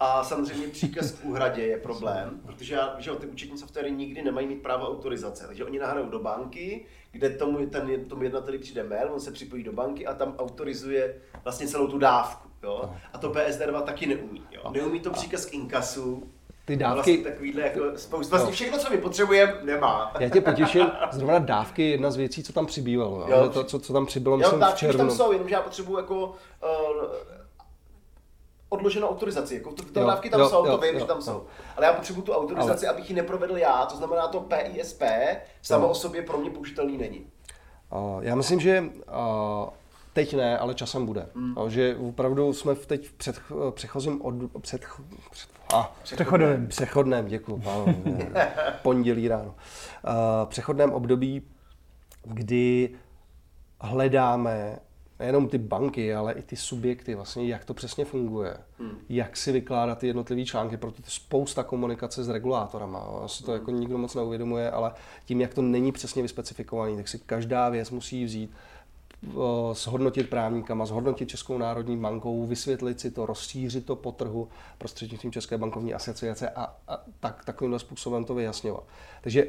A samozřejmě příkaz k úhradě je problém, protože já, že ty účetní softwary nikdy nemají mít právo autorizace. Takže oni nahrajou do banky, kde tomu, ten, tomu jednateli přijde mail, on se připojí do banky a tam autorizuje vlastně celou tu dávku. Jo? A to PSD2 taky neumí. Jo? Neumí to příkaz k inkasu, ty dávky... Vlastně takovýhle jako spoustu, vlastně no. všechno, co my potřebujeme, nemá. Já tě potěším, zrovna dávky jedna z věcí, co tam přibývalo. Jo, to, co, co tam přibylo, myslím, jo, v červnu. tam jsou, jenomže já potřebuji jako uh, odloženou autorizaci. Jako to, to dávky tam jo, jsou, jo, to vím, jo, že tam jo. jsou. Ale já potřebuji tu autorizaci, Ale... abych ji neprovedl já, to znamená to PISP samo o sobě pro mě použitelný není. Uh, já myslím, že uh, Teď ne, ale časem bude. Mm. No, že opravdu jsme v teď v před, přechozím od, před, před, a, přechodném. Přechodném, děkuji. pondělí ráno. Uh, přechodném období, kdy hledáme nejenom ty banky, ale i ty subjekty, vlastně, jak to přesně funguje, hmm. jak si vykládat ty jednotlivé články, proto to je spousta komunikace s regulátorama. Asi to hmm. jako nikdo moc neuvědomuje, ale tím, jak to není přesně vyspecifikovaný, tak si každá věc musí vzít shodnotit právníkama, zhodnotit Českou národní bankou, vysvětlit si to, rozšířit to po trhu prostřednictvím České bankovní asociace a, a tak, takovýmhle způsobem to vyjasňovat. Takže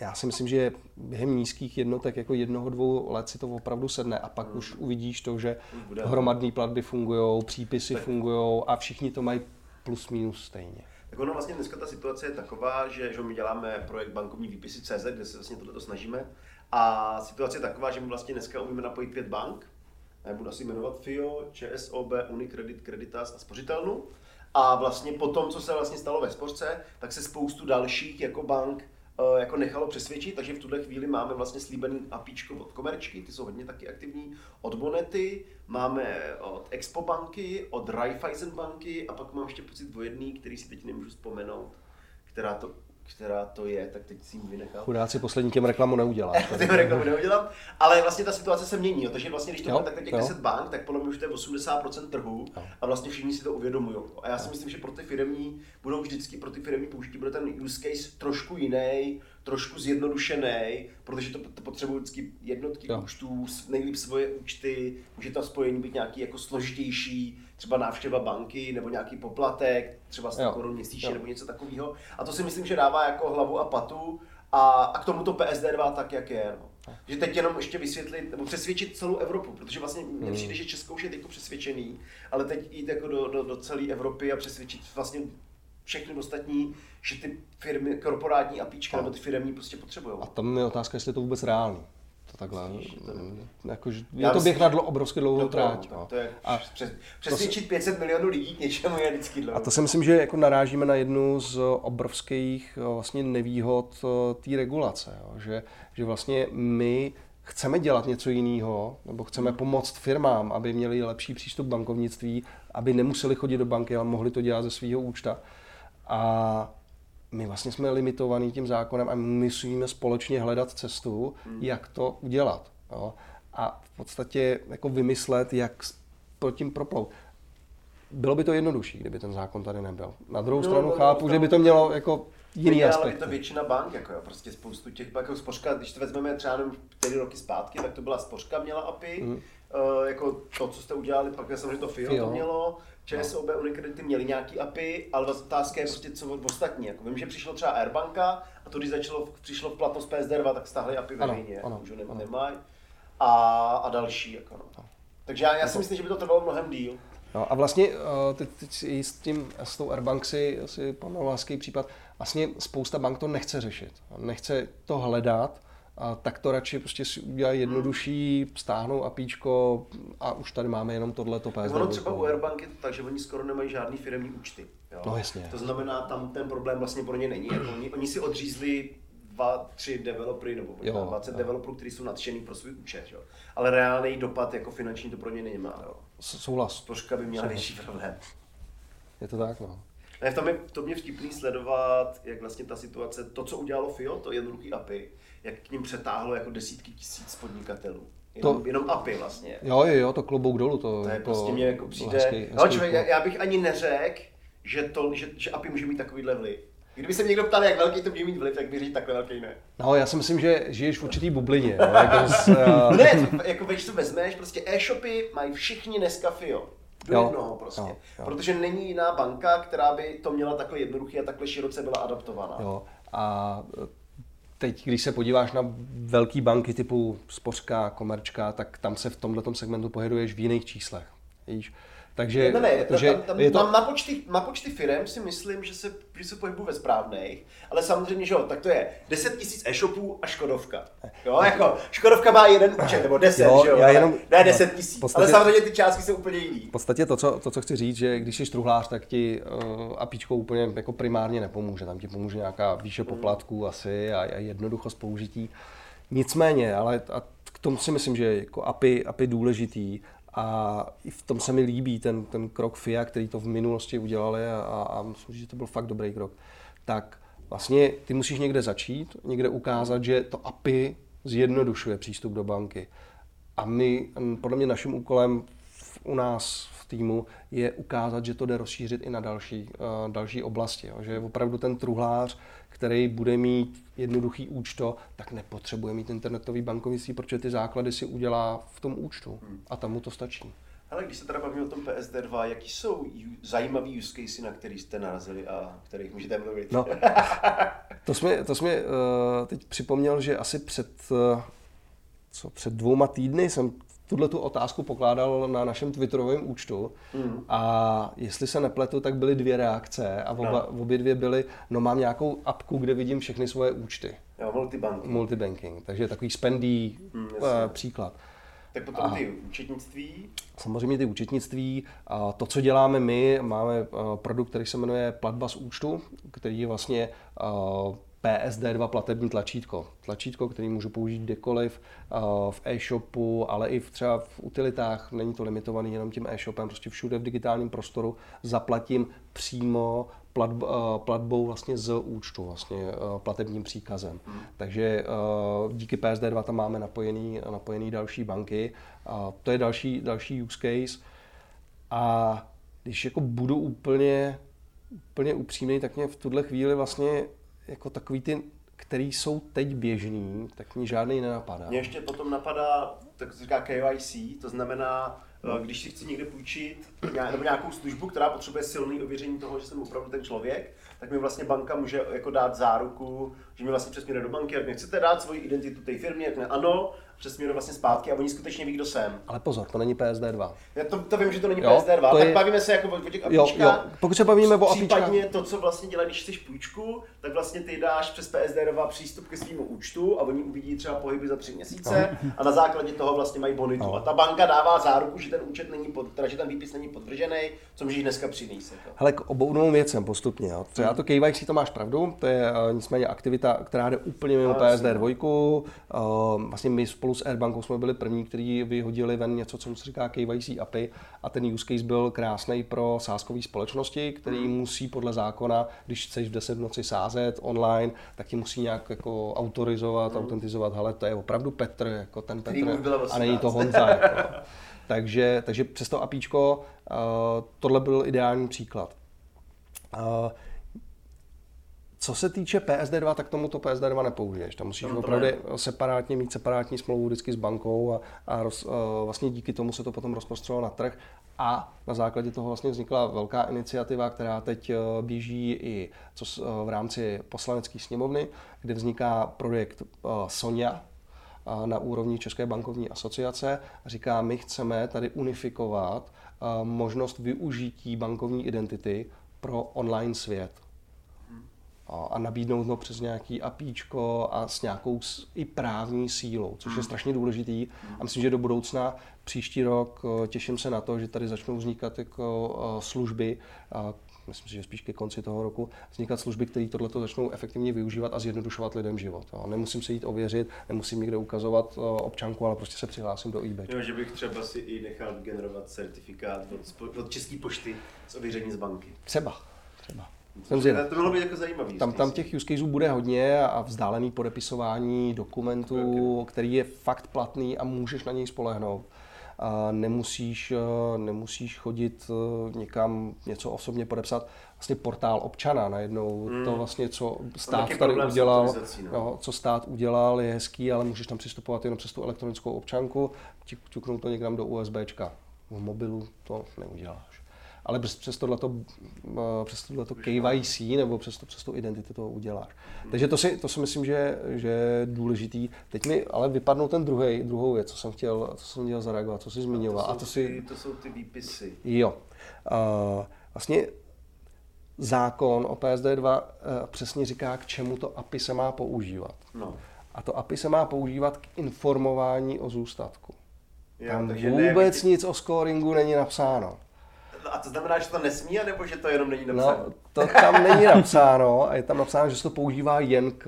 já si myslím, že během nízkých jednotek jako jednoho, dvou let si to opravdu sedne a pak hmm. už uvidíš to, že hromadné platby fungují, přípisy fungují a všichni to mají plus minus stejně. Tak ono vlastně dneska ta situace je taková, že, že my děláme projekt bankovní výpisy CZ, kde se vlastně tohle snažíme a situace je taková, že my vlastně dneska umíme napojit pět bank, já budu asi jmenovat FIO, ČSOB, Unicredit, Creditas a Spořitelnu. A vlastně po tom, co se vlastně stalo ve Spořce, tak se spoustu dalších jako bank eh, jako nechalo přesvědčit, takže v tuhle chvíli máme vlastně slíbený APIčko od Komerčky, ty jsou hodně taky aktivní, od Bonety, máme od Expo banky, od Raiffeisen banky a pak mám ještě pocit o jedný, který si teď nemůžu vzpomenout, která to která to je, tak teď si jim vynechal. Chudáci poslední těm reklamu neudělá. těm reklamu neudělám, ale vlastně ta situace se mění, jo. takže vlastně když to jo, tak těch 10 bank, tak podle mě už to je 80% trhu jo. a vlastně všichni si to uvědomují. A já si jo. myslím, že pro ty firmy budou vždycky, pro ty firmy použití bude ten use case trošku jiný, trošku zjednodušený, protože to, to potřebuje vždycky jednotky jo. účtů, nejlíp svoje účty, může tam spojení být nějaký jako složitější, třeba návštěva banky nebo nějaký poplatek, třeba 100 korun měsíčně nebo něco takového. A to si myslím, že dává jako hlavu a patu a, a k tomu to PSD2 tak, jak je. No. Že teď jenom ještě vysvětlit, nebo přesvědčit celou Evropu, protože vlastně mně hmm. přijde, že Česko už je teď přesvědčený, ale teď jít jako do, do, do celé Evropy a přesvědčit vlastně všechny ostatní, že ty firmy, korporátní apíčka nebo ty firmy prostě potřebují. A tam je otázka, jestli je to vůbec reálný. To takhle. Mm, jako, je to běh na dlo, obrovsky dlouhou tráť. No. To je a přes, přesvědčit 500 milionů lidí k něčemu je vždycky dlouho. A to si myslím, že jako narážíme na jednu z obrovských eh, vlastně nevýhod eh, té regulace. Jo. Že, že vlastně my chceme dělat něco jiného, nebo chceme pomoct firmám, aby měli lepší přístup k bankovnictví, aby nemuseli chodit do banky, ale mohli to dělat ze svého účta. A my vlastně jsme limitovaní tím zákonem a musíme společně hledat cestu, hmm. jak to udělat. Jo? A v podstatě jako vymyslet, jak pod tím proplout. Bylo by to jednodušší, kdyby ten zákon tady nebyl. Na druhou no, stranu no, chápu, no, že by to mělo jako jiný aspekt. to většina bank, jako jo, prostě spoustu těch jako spořka, když to vezmeme třeba jenom 4 roky zpátky, tak to byla spořka, měla API, mm. uh, jako to, co jste udělali, pak samozřejmě to FIO, FIO. to mělo, ČSOB, no. Unicredity měli nějaký API, ale otázka je prostě co ostatní. Jako vím, že přišlo třeba Airbanka a to, když začalo, přišlo v platnost PSD2, tak stáhli API veřejně, ano, už ho nemají. A, a další. Jako no. Takže já, já si myslím, že by to trvalo mnohem díl. No a vlastně eh, teď, teď s, tím, s tou Airbank si, si pamatoval případ, vlastně spousta bank to nechce řešit. Nechce to hledat, a tak to radši prostě si udělají jednodušší, stáhnou apíčko a už tady máme jenom tohle to PSD. Ono třeba u Airbank je to tak, že oni skoro nemají žádný firmní účty. Jo? No jasně. To znamená, tam ten problém vlastně pro ně není. Jako oni, oni si odřízli dva, tři developery nebo jo, 20 jo. developerů, kteří jsou nadšený pro svůj účet. Jo. Ale reálný dopad jako finanční to pro ně nemá. Jo. Souhlas. Spořka by měla větší problém. Je to tak, no. Ne, v tom je, to mě vtipný sledovat, jak vlastně ta situace, to, co udělalo FIO, to jednoduchý API, jak k ním přetáhlo jako desítky tisíc podnikatelů. Jenom, to, jenom API vlastně. Jo, jo, jo, to klobouk dolů. To, to je jako prostě mě jako přijde, hezký, hezký no, člověk, já, já, bych ani neřekl, že, to, že, že API může mít takovýhle vliv. Kdyby se mě někdo ptal, jak velký to může mít vliv, tak bych řekl takhle velký ne. No, já si myslím, že žiješ v určitý bublině. Jo, jako z, uh... ne, jako když to vezmeš, prostě e-shopy mají všichni dneska FIO. Do jo, jednoho prostě. Jo, jo. Protože není jiná banka, která by to měla takhle jednoduchý a takhle široce byla adaptovaná. Jo. A teď, když se podíváš na velké banky typu Spořka, Komerčka, tak tam se v tomto segmentu pohybuješ v jiných číslech. Víš? Takže, ne, ne, protože tam, tam, je to... na, počty, na počty firm si myslím, že se, že se pohybují ve správných, ale samozřejmě, že jo, tak to je 10 tisíc e-shopů a Škodovka. Jo, jako Škodovka má jeden účet, nebo 10, jo, že jo, já jenom, ne 10 tisíc, ale samozřejmě ty částky jsou úplně jiný. V podstatě to co, to, co chci říct, že když jsi truhlář, tak ti uh, apíčko úplně jako primárně nepomůže, tam ti pomůže nějaká výše poplatků hmm. asi a, a jednoduchost použití. Nicméně, ale a k tomu si myslím, že jako API, API důležitý a i v tom se mi líbí ten, ten krok FIA, který to v minulosti udělali a, a myslím, že to byl fakt dobrý krok. Tak vlastně ty musíš někde začít, někde ukázat, že to API zjednodušuje přístup do banky. A my, podle mě naším úkolem u nás v týmu je ukázat, že to jde rozšířit i na další, uh, další oblasti. Jo. Že opravdu ten truhlář který bude mít jednoduchý účto, tak nepotřebuje mít internetový bankovnictví, protože ty základy si udělá v tom účtu a tam mu to stačí. Ale když se teda bavíme o tom PSD2, jaký jsou zajímavý use casey, na který jste narazili a kterých můžete mluvit? No, to jsme, to jsme uh, teď připomněl, že asi před, uh, co, před dvouma týdny jsem tuhle tu otázku pokládal na našem Twitterovém účtu mm. a jestli se nepletu, tak byly dvě reakce a oba, no. obě dvě byly, no mám nějakou apku, kde vidím všechny svoje účty. Jo, multibanking. Multibanking, takže takový spendý mm, uh, příklad. Tak potom a ty účetnictví? Samozřejmě ty účetnictví. A to, co děláme my, máme eh, produkt, který se jmenuje Platba z účtu, který je vlastně uh, PSD2 platební tlačítko. Tlačítko, který můžu použít kdekoliv eh, v e-shopu, ale i v třeba v utilitách. Není to limitovaný jenom tím e-shopem, prostě všude v digitálním prostoru zaplatím přímo platb, eh, platbou vlastně z účtu, vlastně eh, platebním příkazem. Hmm. Takže díky PSD2 tam máme napojený, napojený další banky. To je další, další use case. A když jako budu úplně, úplně upřímný, tak mě v tuhle chvíli vlastně jako takový ty, který jsou teď běžný, tak mě žádný nenapadá. Mě ještě potom napadá, tak se říká KYC, to znamená, no. když si chci někde půjčit nebo nějakou službu, která potřebuje silný ověření toho, že jsem opravdu ten člověk, tak mi vlastně banka může jako dát záruku, že mi vlastně přesměruje do banky, jak mi chcete dát svoji identitu té firmě, jak ne ano, přesměruje vlastně zpátky a oni skutečně ví, kdo jsem. Ale pozor, to není PSD2. Já to, to vím, že to není jo, PSD2, to tak je... bavíme se jako o těch apičkách. Jo, jo. Pokud se bavíme o apičkách. Případně to, co vlastně dělá, když chceš půjčku, tak vlastně ty dáš přes PSD2 přístup ke svýmu účtu a oni uvidí třeba pohyby za tři měsíce no. a na základě toho vlastně mají bonitu. No. A ta banka dává záruku, že ten účet není pod, teda, že ten výpis není podvržený, co můžeš dneska přinést. Jako. Hele, k obou věcem postupně. Jo. Co já to KYC, to máš pravdu, to je uh, nicméně aktivita, která jde úplně mimo no, PSD2. Uh, vlastně my spolu s Airbankou jsme byli první, kteří vyhodili ven něco, co se říká KYC API a ten use case byl krásný pro sázkové společnosti, který hmm. musí podle zákona, když chceš v 10 noci sázet online, tak ti musí nějak jako autorizovat, hmm. autentizovat, hele, to je opravdu Petr, jako ten Petr a není to Honza. jako. takže, takže přes to APIčko uh, tohle byl ideální příklad. Uh, co se týče PSD2, tak tomu to PSD2 nepoužiješ. Tam musíš opravdu separátně mít separátní smlouvu vždycky s bankou a, a roz, uh, vlastně díky tomu se to potom rozprostřelo na trh. A na základě toho vlastně vznikla velká iniciativa, která teď uh, běží i co, uh, v rámci poslanecké sněmovny, kde vzniká projekt Sonia, na úrovni České bankovní asociace a říká, my chceme tady unifikovat možnost využití bankovní identity pro online svět a nabídnout ho přes nějaký apíčko a s nějakou i právní sílou, což je hmm. strašně důležitý. A myslím, že do budoucna příští rok eh, těším se na to, že tady začnou vznikat jako eh, služby, myslím si, že spíš ke konci toho roku, vznikat služby, které tohle začnou efektivně využívat a zjednodušovat lidem život. Jo. Nemusím se jít ověřit, nemusím někde ukazovat eh, občanku, ale prostě se přihlásím do eBay. Jo, že bych třeba si i nechal generovat certifikát od, od České pošty z ověření z banky. Třeba, třeba. Jsem zvědav. To mohlo být jako zajímavý. Tam, tam těch use caseů bude hodně a vzdálený podepisování dokumentů, okay. který je fakt platný a můžeš na něj spolehnout. A nemusíš, eh, nemusíš chodit eh, někam něco osobně podepsat. Vlastně portál občana najednou, hmm. to vlastně, co stát tady udělal, no. No, co stát udělal, je hezký, ale můžeš tam přistupovat jenom přes tu elektronickou občanku, ťuknout to někam do USBčka. V mobilu to neuděláš ale přes, přes tohleto, eh, přes tohleto KYC nebo přes, to, přes tu identitu to uděláš. Takže to si, to si myslím, že, že je důležitý. Teď mi ale vypadnou ten druhý, druhou věc, co jsem chtěl, co jsem chtěl zareagovat, co jsi zmiňoval. A to, jsou, a to, si... to jsou ty výpisy. Jo. Uh, vlastně zákon o PSD2 uh, eh, přesně říká, k čemu to API se má používat. No. A to API se má používat k informování o zůstatku. Jo, Tam vůbec ne, nic o scoringu není napsáno. No a to znamená, že to nesmí, nebo že to jenom není napsáno? No, to tam není napsáno a je tam napsáno, že se to používá jen k.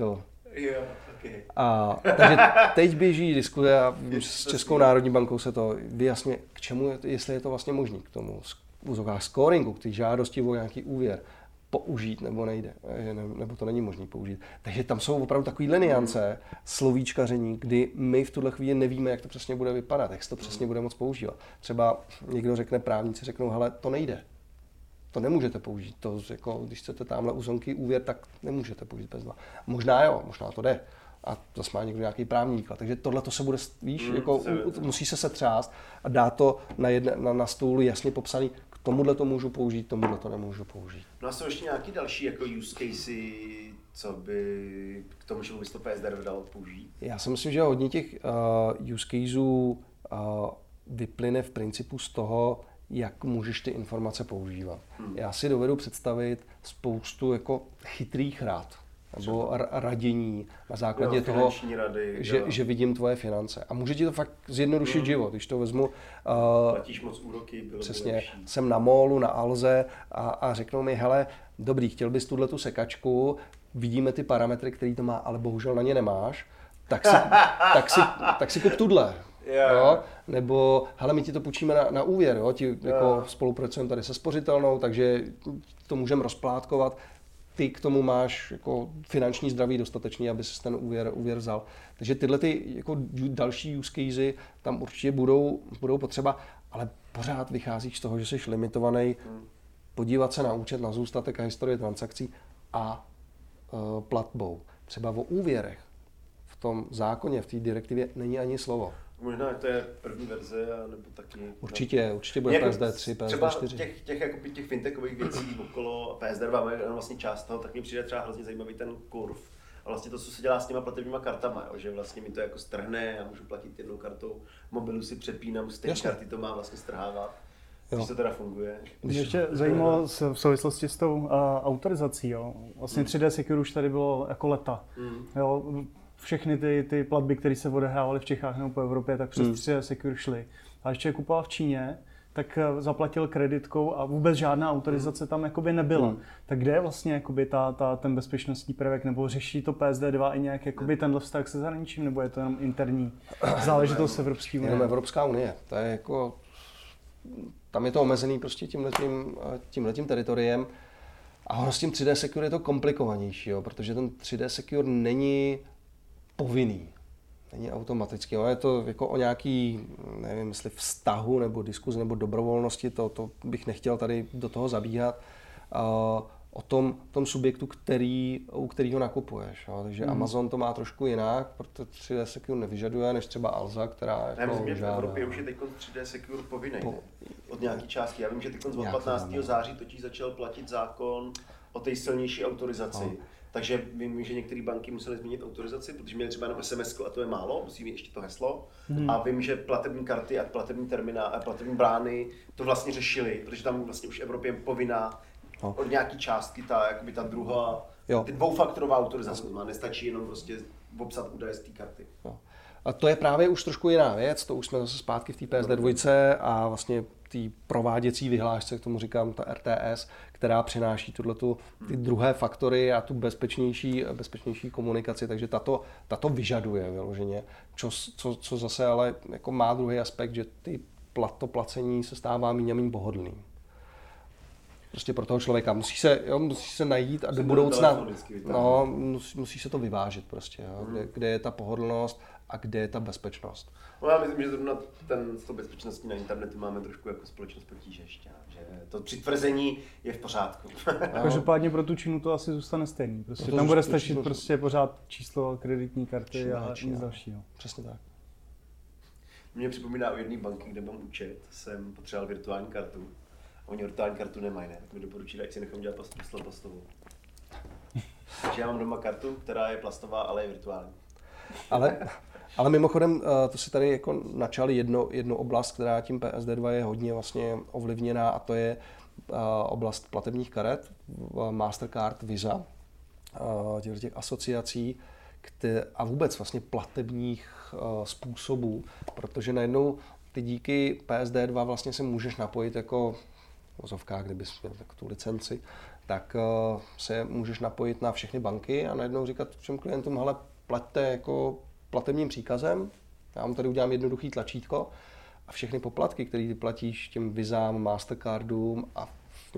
Jo, okay. A, takže teď běží diskuze a s Českou národní bankou se to vyjasně, k čemu, je, jestli je to vlastně možné k tomu v scoringu, k té žádosti o nějaký úvěr použít nebo nejde, nebo to není možné použít. Takže tam jsou opravdu takové niance, slovíčkaření, kdy my v tuhle chvíli nevíme, jak to přesně bude vypadat, jak se to přesně bude moc používat. Třeba někdo řekne, právníci řeknou, hele, to nejde. To nemůžete použít. To, jako, když chcete tamhle uzonky úvěr, tak nemůžete použít bez dva. Možná jo, možná to jde. A zase má někdo nějaký právník. Takže tohle to se bude, víš, mm, jako, musí se setřást a dát to na, jedne, na, na stůl jasně popsaný, tomuhle to můžu použít, tomuhle to nemůžu použít. No a jsou ještě nějaký další jako use casey, co by k tomu, že bys to PSD dalo použít? Já si myslím, že hodně těch uh, use caseů uh, vyplyne v principu z toho, jak můžeš ty informace používat. Hmm. Já si dovedu představit spoustu jako chytrých rád nebo radění na základě jo, toho, rady, že, že vidím tvoje finance. A může ti to fakt zjednodušit hmm. život, když to vezmu. Uh, Platíš moc úroky, bylo Přesně, lepší. jsem na molu, na Alze a, a řeknou mi, hele, dobrý, chtěl bys tuhle tu sekačku, vidíme ty parametry, který to má, ale bohužel na ně nemáš, tak si, tak si, tak si kup tuhle. Yeah. Jo? Nebo, hele, my ti to půjčíme na, na úvěr, jo? Ti yeah. jako spolupracujeme tady se spořitelnou, takže to můžeme rozplátkovat ty k tomu máš jako finanční zdraví dostatečný, aby si ten úvěr, úvěr vzal. Takže tyhle ty jako další use casey tam určitě budou, budou potřeba, ale pořád vycházíš z toho, že jsi limitovaný podívat se na účet, na zůstatek a historii transakcí a uh, platbou. Třeba o úvěrech v tom zákoně, v té direktivě není ani slovo. Možná to je první verze, nebo taky... Určitě, určitě bude jako PSD3, PSD4. Třeba těch, těch, jako těch fintechových věcí okolo PSD2 je vlastně část toho, tak mi přijde třeba hrozně zajímavý ten kurv. A vlastně to, co se dělá s těma platebníma kartama, jo, že vlastně mi to jako strhne, já můžu platit jednou kartou, mobilu si přepínám, z té karty to má vlastně strhávat. Když to teda funguje. Mě ještě zajímalo v souvislosti s tou uh, autorizací, jo. Vlastně 3D Secure už tady bylo jako leta. Mm. Jo, všechny ty, ty platby, které se odehrávaly v Čechách nebo po Evropě, tak přes hmm. 3 Secure šly. A ještě je kupoval v Číně, tak eh, zaplatil kreditkou a vůbec žádná autorizace tam jakoby nebyla. Hmm. Tak kde je vlastně jakoby ta, ta, ten bezpečnostní prvek, nebo řeší to PSD2 i nějak jakoby tenhle vztah se zahraničím, nebo je to jenom interní záležitost Evropské unie? Jenom Evropská unie. To je jako, tam je to omezený prostě tímhletím, tímhletím teritoriem. A ono s tím 3D Secure je to komplikovanější, jo, protože ten 3D Secure není povinný. Není automaticky. No, je to jako o nějaký, nevím, jestli vztahu nebo diskuzi nebo dobrovolnosti, to, to bych nechtěl tady do toho zabíhat. Uh, o tom, tom subjektu, který, u kterého nakupuješ. Jo. Takže mm. Amazon to má trošku jinak, protože 3D Secure nevyžaduje, než třeba Alza, která ne, jako myslím, že v Evropě už je teď 3D Secure povinný po, od nějaké části. Já vím, že teď od 15. září totiž začal platit zákon o té silnější autorizaci. No takže vím, že některé banky musely změnit autorizaci, protože měli třeba jenom SMS a to je málo, musí mít ještě to heslo. Hmm. A vím, že platební karty a platební terminá a platební brány to vlastně řešili, protože tam vlastně už v Evropě je povinná no. od nějaký částky ta, jakoby ta druhá, jo. ty dvoufaktorová autorizace, to má, nestačí jenom prostě obsat údaje z té karty. Jo. A to je právě už trošku jiná věc, to už jsme zase zpátky v té PSD 2 a vlastně té prováděcí vyhlášce, k tomu říkám ta RTS, která přináší tuto, ty druhé faktory a tu bezpečnější, bezpečnější komunikaci, takže tato, tato vyžaduje vyloženě, co, co, co zase ale jako má druhý aspekt, že ty plat, to placení se stává méně méně pohodlný prostě pro toho člověka. Musí se, jo, musí se najít a do budoucna, no, musí, musí se to vyvážit prostě, jo, kde, kde je ta pohodlnost a kde je ta bezpečnost. No já myslím, že zrovna ten, s tou bezpečností na internetu máme trošku jako společnost potíže ještě, že to přitvrzení je v pořádku. Každopádně pro tu Čínu to asi zůstane stejný. Prostě tam bude stačit číslo... prostě pořád číslo kreditní karty Čína, a Čína. nic dalšího. Přesně tak. Mě připomíná u jedné banky, kde mám účet, jsem potřeboval virtuální kartu. A oni virtuální kartu nemají, ne? Tak mi doporučili, ať si nechám dělat plastovou. Takže já mám doma kartu, která je plastová, ale je virtuální. Ale, ale mimochodem, eh, to si tady jako načal jedno, jednu oblast, která tím PSD2 je hodně vlastně ovlivněná a to je eh, oblast platebních karet, Mastercard, Visa, eh, těch, těch asociací které, a vůbec vlastně platebních způsobů, protože najednou ty díky PSD2 vlastně se můžeš napojit jako vozovkách, kdybys měl tak tu licenci, tak se můžeš napojit na všechny banky a najednou říkat všem klientům, hele, plaťte jako platebním příkazem. Já vám tady udělám jednoduchý tlačítko a všechny poplatky, které ty platíš těm vizám, Mastercardům a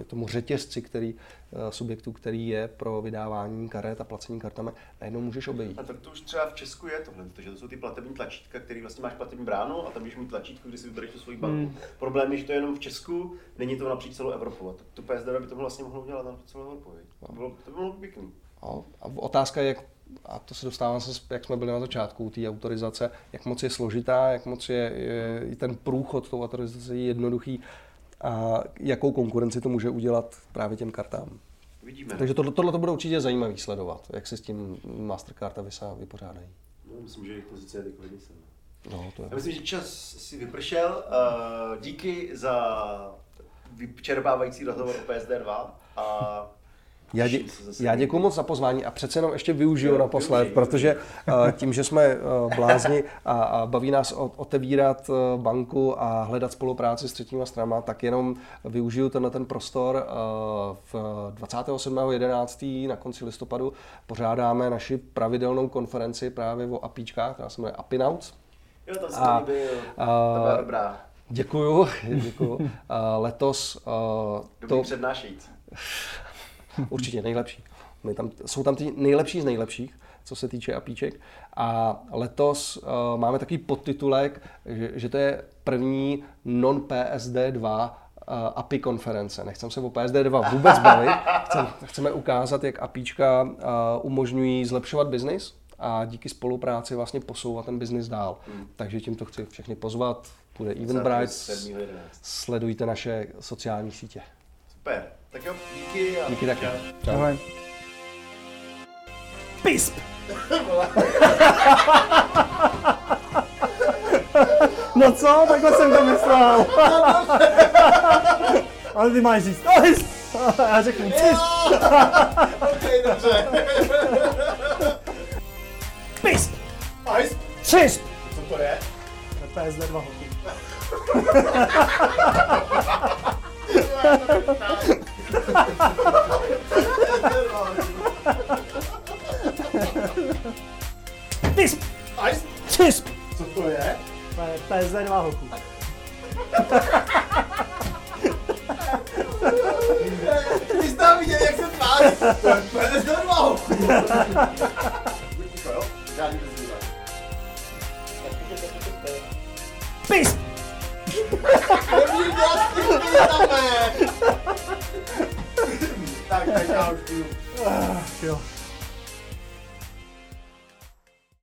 tomu řetězci který, eh, subjektů, který je pro vydávání karet a placení kartami, najednou můžeš obejít. A tak to už třeba v Česku je tohle, protože to jsou ty platební tlačítka, který vlastně máš platební bránu a tam můžeš mít tlačítko, kdy si vybereš tu svoji banku. Hmm. Problém je, že to je jenom v Česku, není to napříč celou Evropu. A to PSD by to vlastně mohlo udělat na celou Evropu. To, bylo, to by být pěkný. No, a otázka je, jak a to se dostávám se, jak jsme byli na začátku té autorizace, jak moc je složitá, jak moc je, je ten průchod tou autorizací jednoduchý a jakou konkurenci to může udělat právě těm kartám. Vidíme. Takže tohle, tohle to bude určitě zajímavý sledovat, jak se s tím Mastercard a Visa vypořádají. No, myslím, že jejich pozice je teď hodně No, to je. Já myslím, že čas si vypršel. Uh, díky za vyčerpávající rozhovor o PSD2 a já, dě, já děkuji moc za pozvání a přece jenom ještě využiju jo, naposled, protože uh, tím, že jsme uh, blázni a, a baví nás otevírat uh, banku a hledat spolupráci s třetíma stranama, tak jenom využiju tenhle ten prostor. Uh, v 27.11. na konci listopadu pořádáme naši pravidelnou konferenci právě o APIčkách, která se jmenuje Apinauts. Jo, to byl. Dobrá. Děkuju, děkuju. Letos... Dobrý to... přednášející. Určitě nejlepší. My tam, jsou tam ty nejlepší z nejlepších, co se týče apíček. A letos uh, máme takový podtitulek, že, že to je první non-PSD2 uh, API konference. Nechcem se o PSD2 vůbec bavit. Chcem, chceme ukázat, jak apíčka uh, umožňují zlepšovat biznis a díky spolupráci vlastně posouvat ten biznis dál. Hmm. Takže tímto chci všechny pozvat. Bude Eventbrite, sledujte naše sociální sítě. Super. Tak jo, díky a díky taky. Čau. Ahoj. Pisp! no co? Takhle jsem to myslel. Ale ty máš říct. Já řeknu cis. ok, dobře. Pisp! Pisp? Cisp! Co to je? To je PSD2 hoky. Cisp! Ice? Cisp! Co to je? To je PSD2 hoku. Ty jsi tam viděl, jak se tváří. To je PSD2 hoku. Pisp! Nemůžu dělat s tím